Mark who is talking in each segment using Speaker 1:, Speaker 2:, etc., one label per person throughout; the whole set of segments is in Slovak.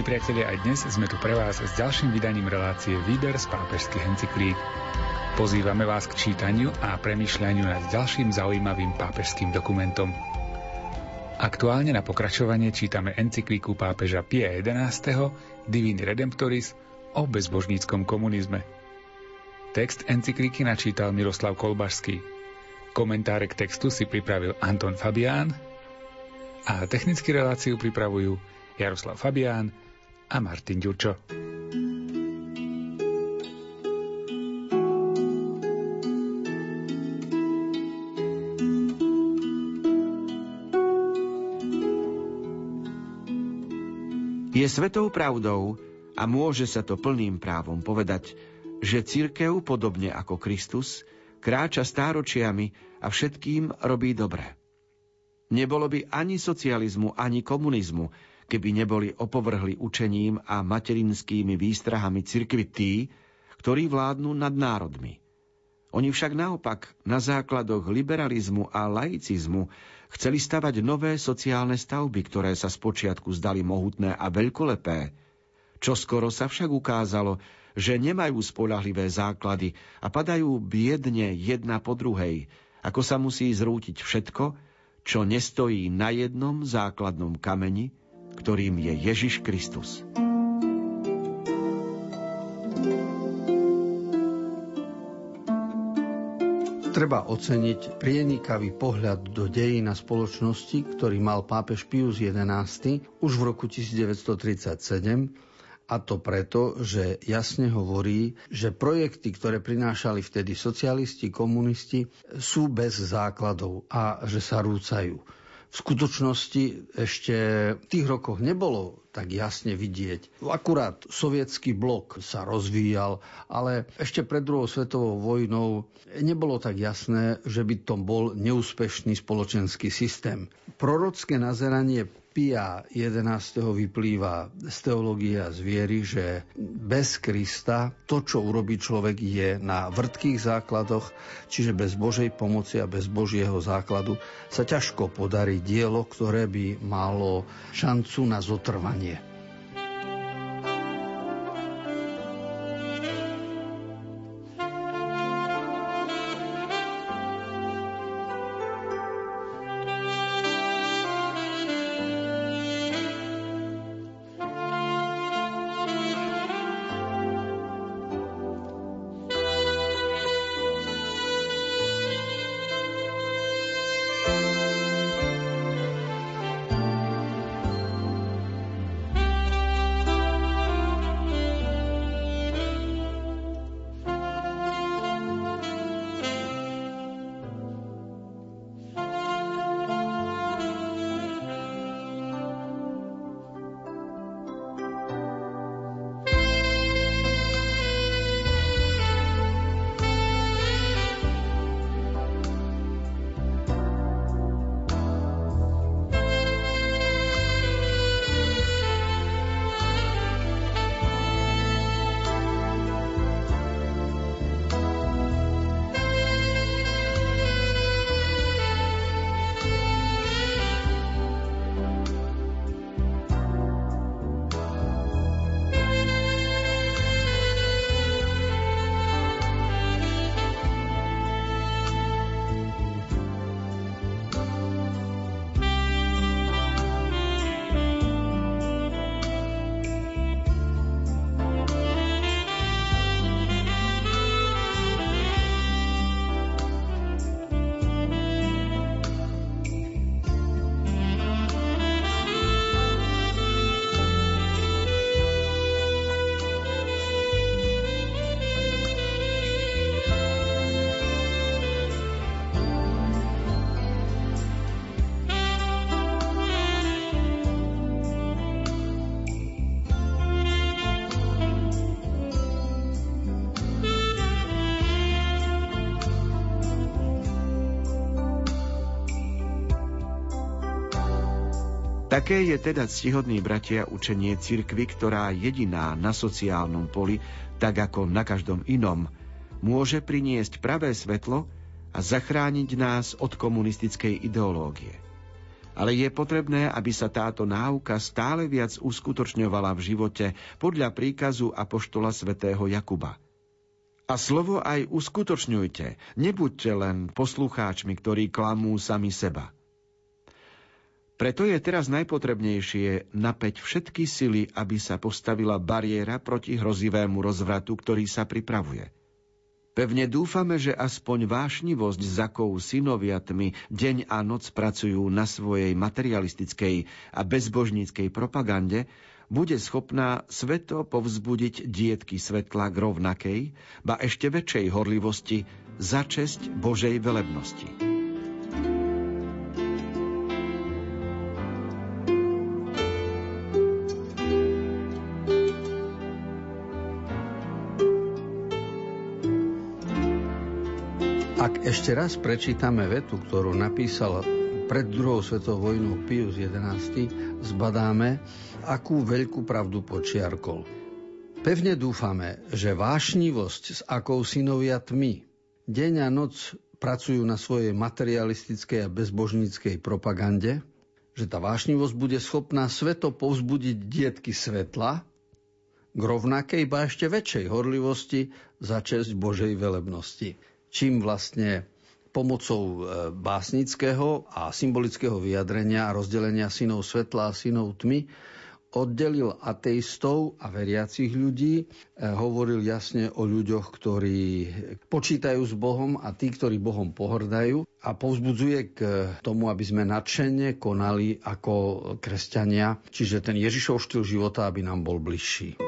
Speaker 1: Milí priatelia, aj dnes sme tu pre vás s ďalším vydaním relácie Výber z pápežských encyklík. Pozývame vás k čítaniu a premyšľaniu nad ďalším zaujímavým pápežským dokumentom. Aktuálne na pokračovanie čítame encyklíku pápeža Pia XI. Divini Redemptoris o bezbožníckom komunizme. Text encyklíky načítal Miroslav Kolbašský. Komentáre k textu si pripravil Anton Fabián a technickú reláciu pripravujú Jaroslav Fabián a Martin Ďurčo.
Speaker 2: Je svetou pravdou a môže sa to plným právom povedať, že cirkev, podobne ako Kristus, kráča stáročiami a všetkým robí dobre. Nebolo by ani socializmu, ani komunizmu, keby neboli opovrhli učením a materinskými výstrahami cirkvi tí, ktorí vládnu nad národmi. Oni však naopak na základoch liberalizmu a laicizmu chceli stavať nové sociálne stavby, ktoré sa spočiatku zdali mohutné a veľkolepé. Čo skoro sa však ukázalo, že nemajú spolahlivé základy a padajú biedne jedna po druhej, ako sa musí zrútiť všetko, čo nestojí na jednom základnom kameni, ktorým je Ježiš Kristus.
Speaker 3: Treba oceniť prienikavý pohľad do dejína spoločnosti, ktorý mal pápež Pius XI už v roku 1937 a to preto, že jasne hovorí, že projekty, ktoré prinášali vtedy socialisti, komunisti, sú bez základov a že sa rúcajú v skutočnosti ešte v tých rokoch nebolo tak jasne vidieť. Akurát sovietský blok sa rozvíjal, ale ešte pred druhou svetovou vojnou nebolo tak jasné, že by to bol neúspešný spoločenský systém. Prorocké nazeranie Pia 11. vyplýva z teológie a z viery, že bez Krista to, čo urobí človek, je na vrtkých základoch, čiže bez Božej pomoci a bez Božieho základu sa ťažko podarí dielo, ktoré by malo šancu na zotrvanie.
Speaker 2: Také je teda ctihodný bratia učenie cirkvy, ktorá jediná na sociálnom poli, tak ako na každom inom, môže priniesť pravé svetlo a zachrániť nás od komunistickej ideológie. ale je potrebné, aby sa táto náuka stále viac uskutočňovala v živote podľa príkazu apoštola svätého Jakuba. A slovo aj uskutočňujte, nebuďte len poslucháčmi, ktorí klamú sami seba. Preto je teraz najpotrebnejšie napäť všetky sily, aby sa postavila bariéra proti hrozivému rozvratu, ktorý sa pripravuje – Pevne dúfame, že aspoň vášnivosť zakou synovia tmy deň a noc pracujú na svojej materialistickej a bezbožníckej propagande, bude schopná sveto povzbudiť dietky svetla k rovnakej, ba ešte väčšej horlivosti za česť Božej velebnosti.
Speaker 3: Ešte raz prečítame vetu, ktorú napísal pred druhou svetovou vojnou Pius XI, zbadáme, akú veľkú pravdu počiarkol. Pevne dúfame, že vášnivosť, s akou synovia tmy, deň a noc pracujú na svojej materialistickej a bezbožníckej propagande, že tá vášnivosť bude schopná sveto povzbudiť dietky svetla k rovnakej, ba ešte väčšej horlivosti za česť Božej velebnosti čím vlastne pomocou e, básnického a symbolického vyjadrenia a rozdelenia synov svetla a synov tmy oddelil ateistov a veriacich ľudí, e, hovoril jasne o ľuďoch, ktorí počítajú s Bohom a tí, ktorí Bohom pohrdajú a povzbudzuje k tomu, aby sme nadšene konali ako kresťania, čiže ten Ježišov štýl života, aby nám bol bližší.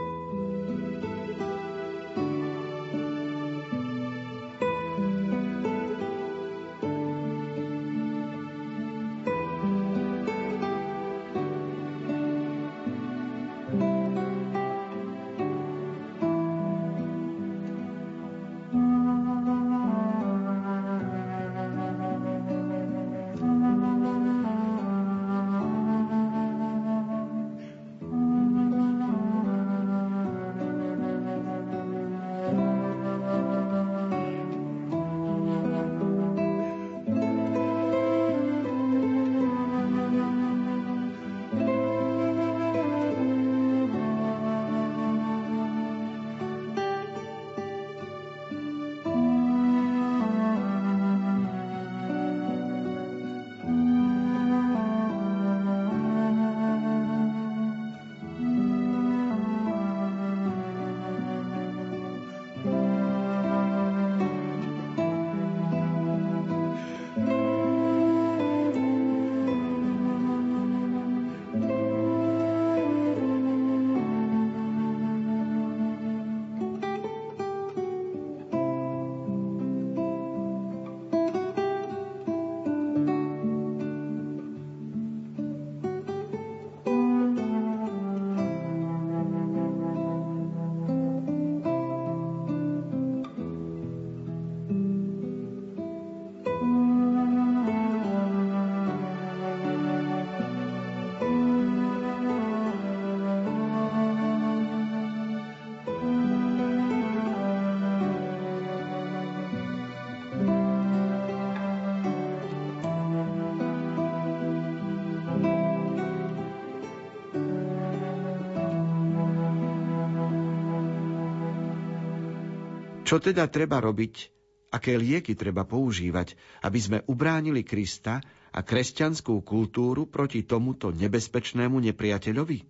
Speaker 2: Čo teda treba robiť? Aké lieky treba používať, aby sme ubránili Krista a kresťanskú kultúru proti tomuto nebezpečnému nepriateľovi?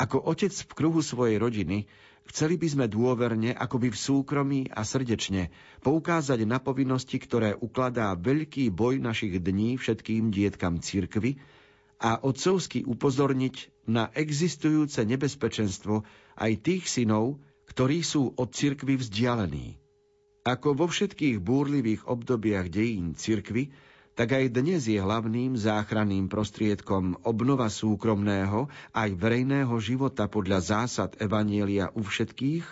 Speaker 2: Ako otec v kruhu svojej rodiny, chceli by sme dôverne, akoby v súkromí a srdečne, poukázať na povinnosti, ktoré ukladá veľký boj našich dní všetkým dietkam cirkvy a otcovsky upozorniť na existujúce nebezpečenstvo aj tých synov, ktorí sú od cirkvy vzdialení. Ako vo všetkých búrlivých obdobiach dejín cirkvy, tak aj dnes je hlavným záchranným prostriedkom obnova súkromného aj verejného života podľa zásad Evanielia u všetkých,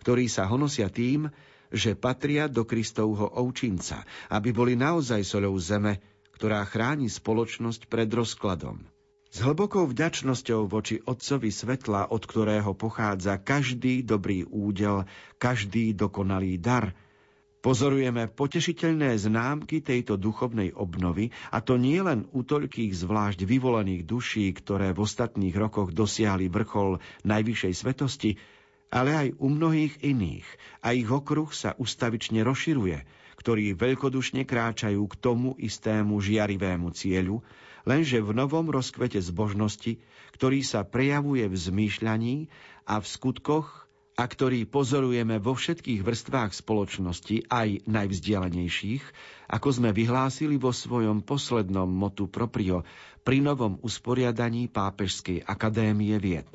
Speaker 2: ktorí sa honosia tým, že patria do Kristovho ovčinca, aby boli naozaj soľou zeme, ktorá chráni spoločnosť pred rozkladom. S hlbokou vďačnosťou voči Otcovi svetla, od ktorého pochádza každý dobrý údel, každý dokonalý dar, Pozorujeme potešiteľné známky tejto duchovnej obnovy, a to nie len u toľkých zvlášť vyvolených duší, ktoré v ostatných rokoch dosiahli vrchol najvyššej svetosti, ale aj u mnohých iných, a ich okruh sa ustavične rozširuje, ktorí veľkodušne kráčajú k tomu istému žiarivému cieľu, lenže v novom rozkvete zbožnosti, ktorý sa prejavuje v zmýšľaní a v skutkoch a ktorý pozorujeme vo všetkých vrstvách spoločnosti, aj najvzdialenejších, ako sme vyhlásili vo svojom poslednom motu proprio pri novom usporiadaní Pápežskej akadémie vied.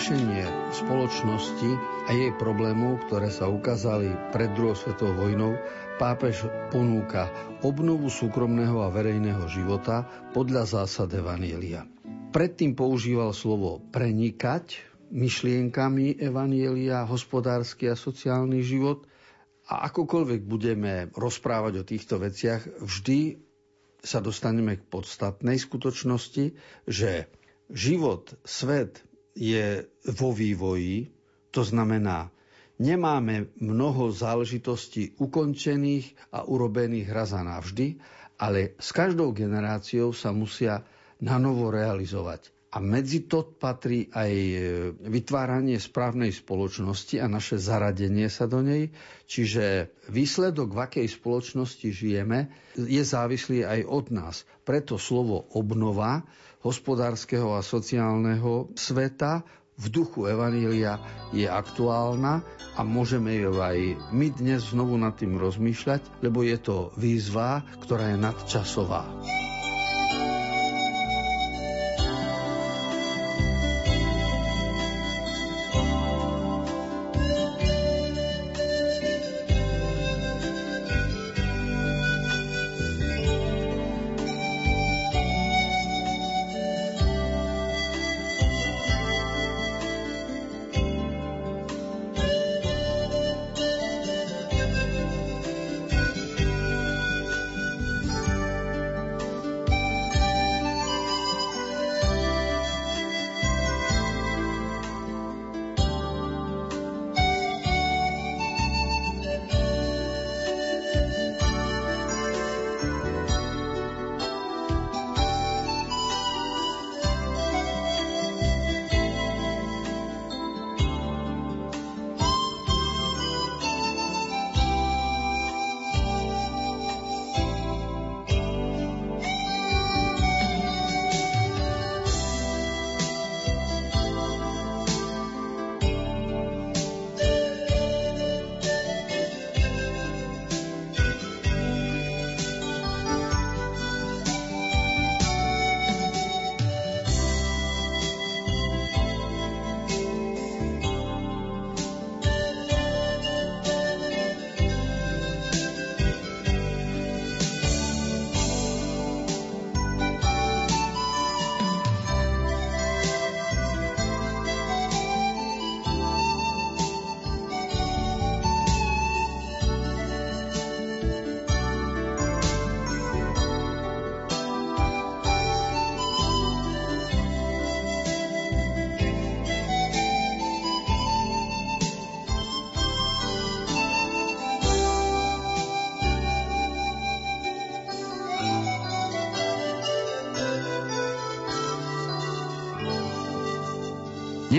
Speaker 3: Riešenie spoločnosti a jej problémov, ktoré sa ukázali pred druhou svetovou vojnou, pápež ponúka obnovu súkromného a verejného života podľa zásad Evanielia. Predtým používal slovo prenikať myšlienkami Evanielia, hospodársky a sociálny život a akokoľvek budeme rozprávať o týchto veciach, vždy sa dostaneme k podstatnej skutočnosti, že život, svet, je vo vývoji, to znamená, nemáme mnoho záležitostí ukončených a urobených raz a navždy, ale s každou generáciou sa musia na novo realizovať. A medzi to patrí aj e, vytváranie správnej spoločnosti a naše zaradenie sa do nej. Čiže výsledok, v akej spoločnosti žijeme, je závislý aj od nás. Preto slovo obnova hospodárskeho a sociálneho sveta v duchu Evanília je aktuálna a môžeme ju aj my dnes znovu nad tým rozmýšľať, lebo je to výzva, ktorá je nadčasová.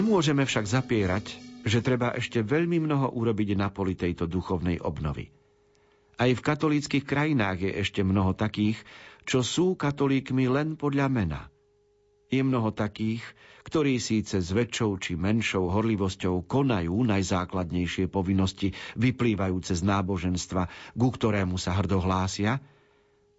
Speaker 3: Nemôžeme však zapierať, že treba ešte veľmi mnoho urobiť na poli tejto duchovnej obnovy. Aj v katolíckých krajinách je ešte mnoho takých, čo sú katolíkmi len podľa mena. Je mnoho takých, ktorí síce s väčšou či menšou horlivosťou konajú najzákladnejšie povinnosti vyplývajúce z náboženstva, ku ktorému sa hrdo hlásia,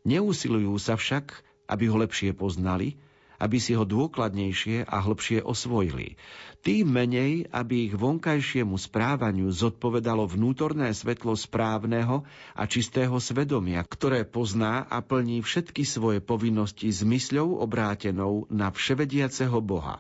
Speaker 3: neusilujú sa však, aby ho lepšie poznali, aby si ho dôkladnejšie a hlbšie osvojili. Tým menej, aby ich vonkajšiemu správaniu zodpovedalo vnútorné svetlo správneho a čistého svedomia, ktoré pozná a plní všetky svoje povinnosti s mysľou obrátenou na vševediaceho Boha.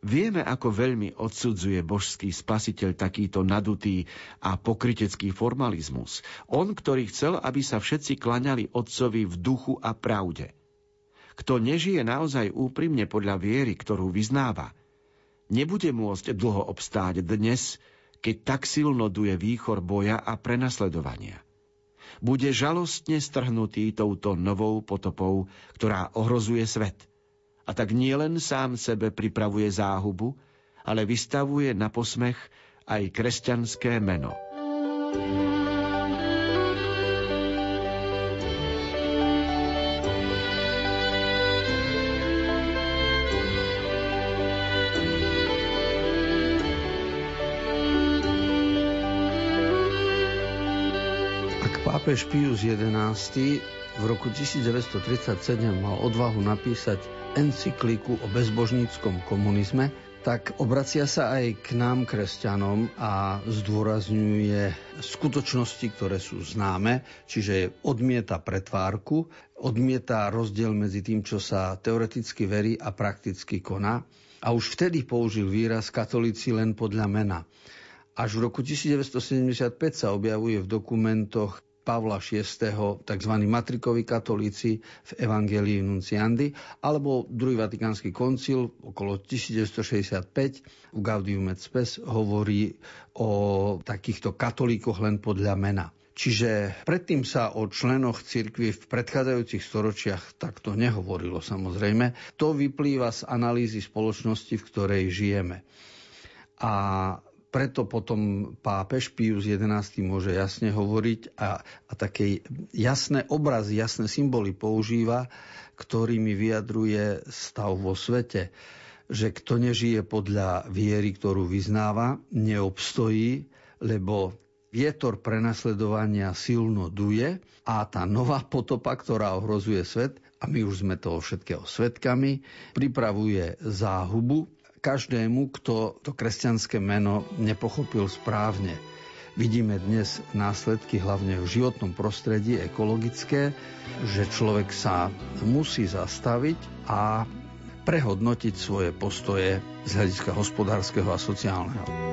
Speaker 2: Vieme, ako veľmi odsudzuje božský spasiteľ takýto nadutý a pokrytecký formalizmus. On, ktorý chcel, aby sa všetci klaňali otcovi v duchu a pravde. Kto nežije naozaj úprimne podľa viery, ktorú vyznáva, nebude môcť dlho obstáť dnes, keď tak silno duje výchor boja a prenasledovania. Bude žalostne strhnutý touto novou potopou, ktorá ohrozuje svet – a tak nielen sám sebe pripravuje záhubu, ale vystavuje na posmech aj kresťanské meno.
Speaker 3: Ak pápež Pius XI v roku 1937 mal odvahu napísať encykliku o bezbožníckom komunizme, tak obracia sa aj k nám, kresťanom, a zdôrazňuje skutočnosti, ktoré sú známe, čiže odmieta pretvárku, odmieta rozdiel medzi tým, čo sa teoreticky verí a prakticky koná. A už vtedy použil výraz katolíci len podľa mena. Až v roku 1975 sa objavuje v dokumentoch Pavla VI, tzv. matrikoví katolíci v Evangelii Nunciandi, alebo druhý vatikánsky koncil okolo 1965 v Gaudium et Spes hovorí o takýchto katolíkoch len podľa mena. Čiže predtým sa o členoch cirkvi v predchádzajúcich storočiach takto nehovorilo samozrejme. To vyplýva z analýzy spoločnosti, v ktorej žijeme. A preto potom pápež Pius XI môže jasne hovoriť a, a také jasné obrazy, jasné symboly používa, ktorými vyjadruje stav vo svete. Že kto nežije podľa viery, ktorú vyznáva, neobstojí, lebo vietor prenasledovania silno duje a tá nová potopa, ktorá ohrozuje svet, a my už sme toho všetkého svetkami, pripravuje záhubu každému, kto to kresťanské meno nepochopil správne. Vidíme dnes následky hlavne v životnom prostredí ekologické, že človek sa musí zastaviť a prehodnotiť svoje postoje z hľadiska hospodárskeho a sociálneho.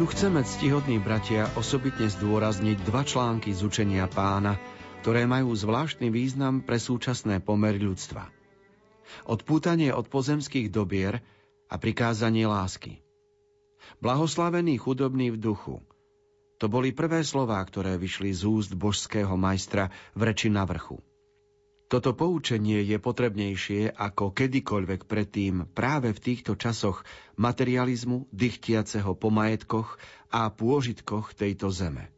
Speaker 2: Tu chceme, ctihodní bratia, osobitne zdôrazniť dva články z učenia pána, ktoré majú zvláštny význam pre súčasné pomery ľudstva. Odpútanie od pozemských dobier a prikázanie lásky. Blahoslavený chudobný v duchu. To boli prvé slová, ktoré vyšli z úst božského majstra v reči na vrchu. Toto poučenie je potrebnejšie ako kedykoľvek predtým práve v týchto časoch materializmu, dychtiaceho po majetkoch a pôžitkoch tejto zeme.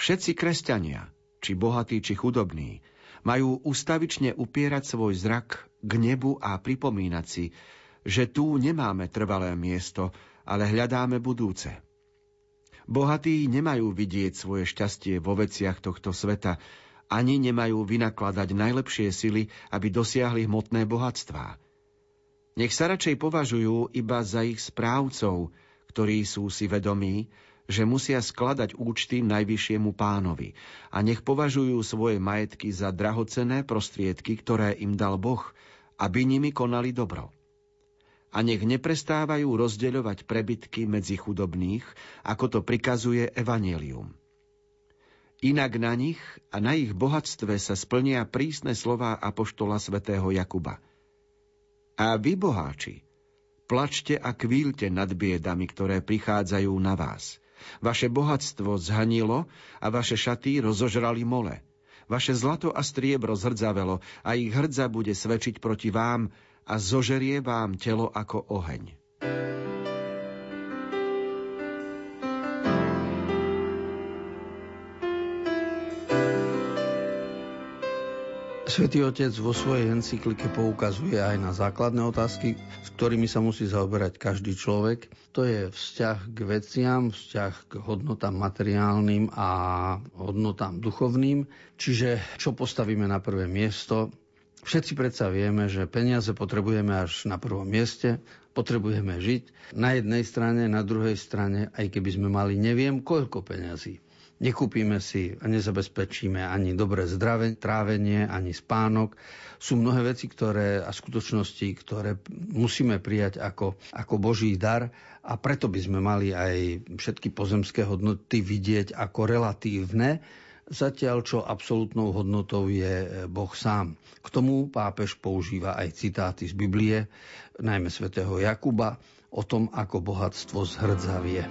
Speaker 2: Všetci kresťania, či bohatí, či chudobní, majú ustavične upierať svoj zrak k nebu a pripomínať si, že tu nemáme trvalé miesto, ale hľadáme budúce. Bohatí nemajú vidieť svoje šťastie vo veciach tohto sveta, ani nemajú vynakladať najlepšie sily, aby dosiahli hmotné bohatstvá. Nech sa radšej považujú iba za ich správcov, ktorí sú si vedomí, že musia skladať účty najvyššiemu pánovi a nech považujú svoje majetky za drahocené prostriedky, ktoré im dal Boh, aby nimi konali dobro a nech neprestávajú rozdeľovať prebytky medzi chudobných, ako to prikazuje Evangelium. Inak na nich a na ich bohatstve sa splnia prísne slová apoštola svätého Jakuba. A vy, boháči, plačte a kvílte nad biedami, ktoré prichádzajú na vás. Vaše bohatstvo zhanilo a vaše šaty rozožrali mole. Vaše zlato a striebro zhrdzavelo a ich hrdza bude svedčiť proti vám, a zožerie vám telo ako oheň.
Speaker 3: Svetý Otec vo svojej encyklike poukazuje aj na základné otázky, s ktorými sa musí zaoberať každý človek. To je vzťah k veciam, vzťah k hodnotám materiálnym a hodnotám duchovným. Čiže čo postavíme na prvé miesto, Všetci predsa vieme, že peniaze potrebujeme až na prvom mieste, potrebujeme žiť. Na jednej strane, na druhej strane, aj keby sme mali neviem koľko peňazí. Nekúpime si a nezabezpečíme ani dobré zdravie, trávenie, ani spánok. Sú mnohé veci ktoré, a skutočnosti, ktoré musíme prijať ako, ako Boží dar a preto by sme mali aj všetky pozemské hodnoty vidieť ako relatívne, zatiaľ čo absolútnou hodnotou je e, Boh sám. K tomu pápež používa aj citáty z Biblie, najmä svätého Jakuba, o tom, ako bohatstvo zhrdzavie.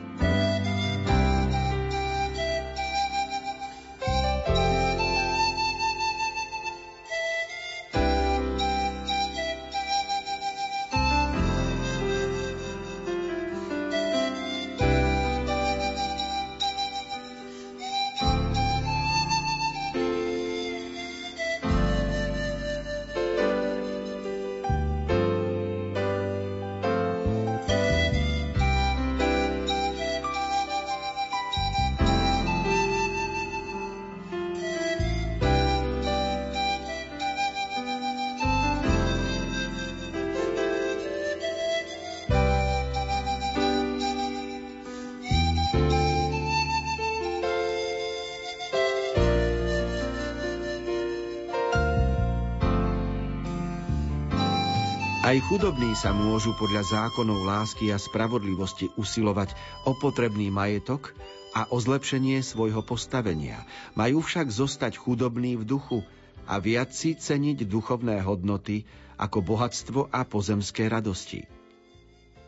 Speaker 2: Aj chudobní sa môžu podľa zákonov lásky a spravodlivosti usilovať o potrebný majetok a o zlepšenie svojho postavenia. Majú však zostať chudobní v duchu a viac si ceniť duchovné hodnoty ako bohatstvo a pozemské radosti.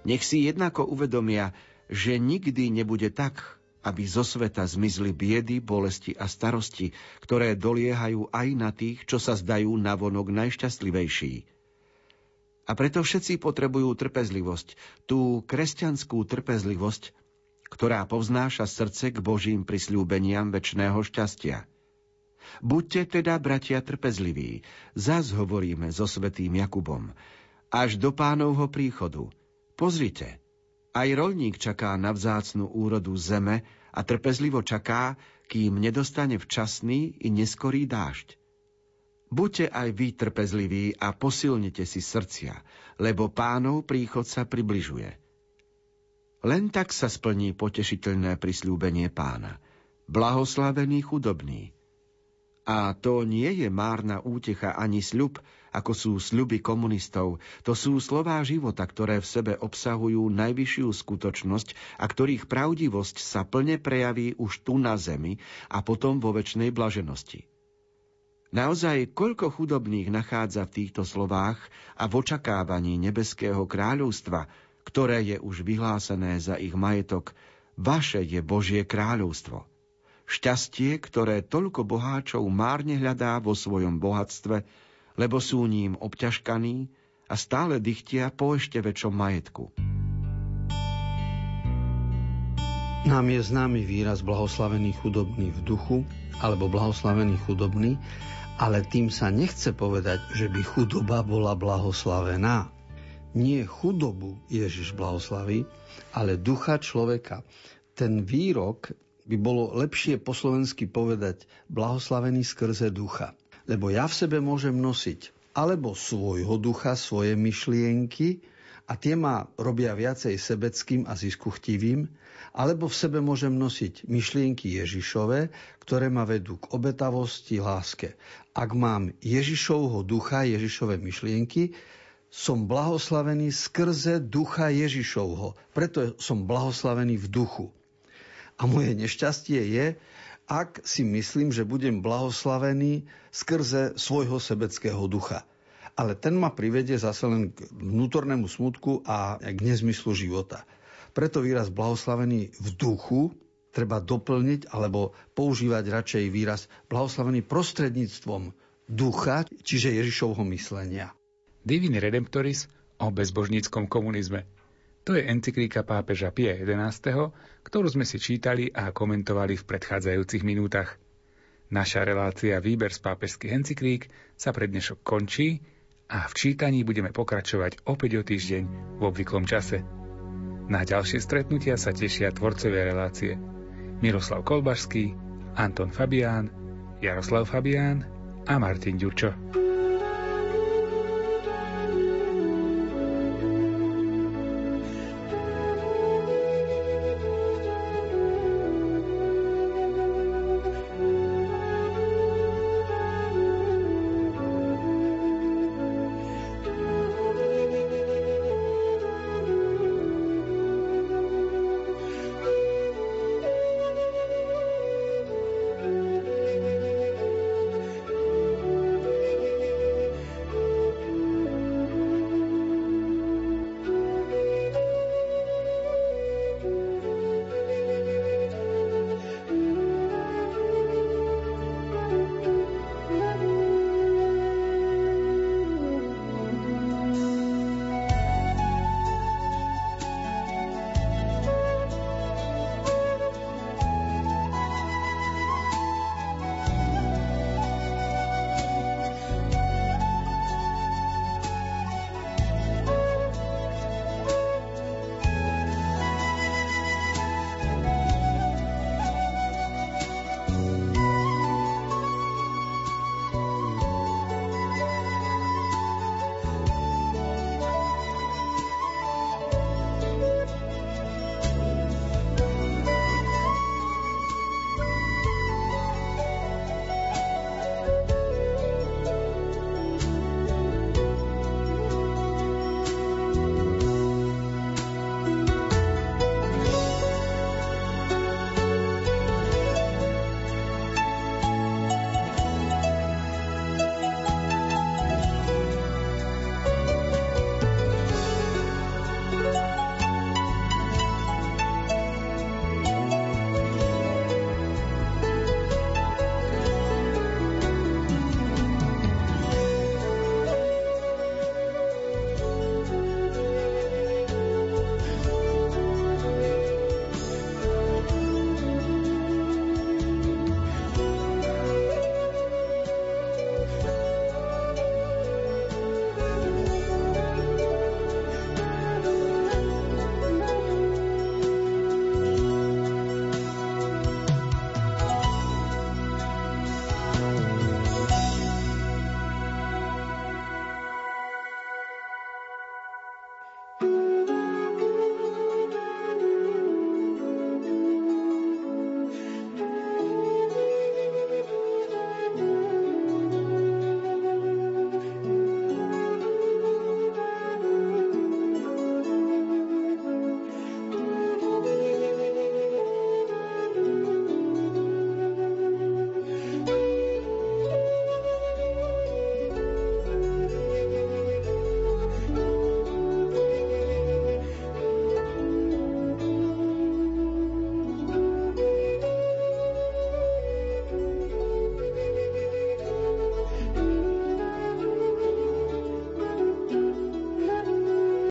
Speaker 2: Nech si jednako uvedomia, že nikdy nebude tak, aby zo sveta zmizli biedy, bolesti a starosti, ktoré doliehajú aj na tých, čo sa zdajú navonok najšťastlivejší. A preto všetci potrebujú trpezlivosť, tú kresťanskú trpezlivosť, ktorá povznáša srdce k Božím prisľúbeniam väčšného šťastia. Buďte teda, bratia, trpezliví, zas hovoríme so svetým Jakubom, až do pánovho príchodu. Pozrite, aj rolník čaká na vzácnu úrodu zeme a trpezlivo čaká, kým nedostane včasný i neskorý dážď. Buďte aj vy trpezliví a posilnite si srdcia, lebo pánov príchod sa približuje. Len tak sa splní potešiteľné prisľúbenie pána. Blahoslavený chudobný. A to nie je márna útecha ani sľub, ako sú sľuby komunistov. To sú slová života, ktoré v sebe obsahujú najvyššiu skutočnosť a ktorých pravdivosť sa plne prejaví už tu na zemi a potom vo väčšnej blaženosti. Naozaj, koľko chudobných nachádza v týchto slovách a v očakávaní nebeského kráľovstva, ktoré je už vyhlásené za ich majetok, vaše je Božie kráľovstvo. Šťastie, ktoré toľko boháčov márne hľadá vo svojom bohatstve, lebo sú ním obťažkaní a stále dychtia po ešte väčšom majetku.
Speaker 3: Nám je známy výraz blahoslavený chudobný v duchu alebo blahoslavený chudobný, ale tým sa nechce povedať, že by chudoba bola blahoslavená. Nie chudobu Ježiš blahoslaví, ale ducha človeka. Ten výrok by bolo lepšie po slovensky povedať blahoslavený skrze ducha. Lebo ja v sebe môžem nosiť alebo svojho ducha, svoje myšlienky a tie ma robia viacej sebeckým a ziskuchtivým, alebo v sebe môžem nosiť myšlienky Ježišove, ktoré ma vedú k obetavosti, láske. Ak mám Ježišovho ducha, Ježišove myšlienky, som blahoslavený skrze ducha Ježišovho. Preto som blahoslavený v duchu. A moje nešťastie je, ak si myslím, že budem blahoslavený skrze svojho sebeckého ducha. Ale ten ma privedie zase len k vnútornému smutku a k nezmyslu života. Preto výraz blahoslavený v duchu treba doplniť alebo používať radšej výraz blahoslavený prostredníctvom ducha, čiže Ježišovho myslenia.
Speaker 1: Diviny Redemptoris o bezbožníckom komunizme. To je encyklíka pápeža Pia XI, ktorú sme si čítali a komentovali v predchádzajúcich minútach. Naša relácia Výber z pápežských encyklík sa pre dnešok končí a v čítaní budeme pokračovať opäť o týždeň v obvyklom čase. Na ďalšie stretnutia sa tešia tvorcovia relácie Miroslav Kolbašský, Anton Fabián, Jaroslav Fabián a Martin Ďurčo.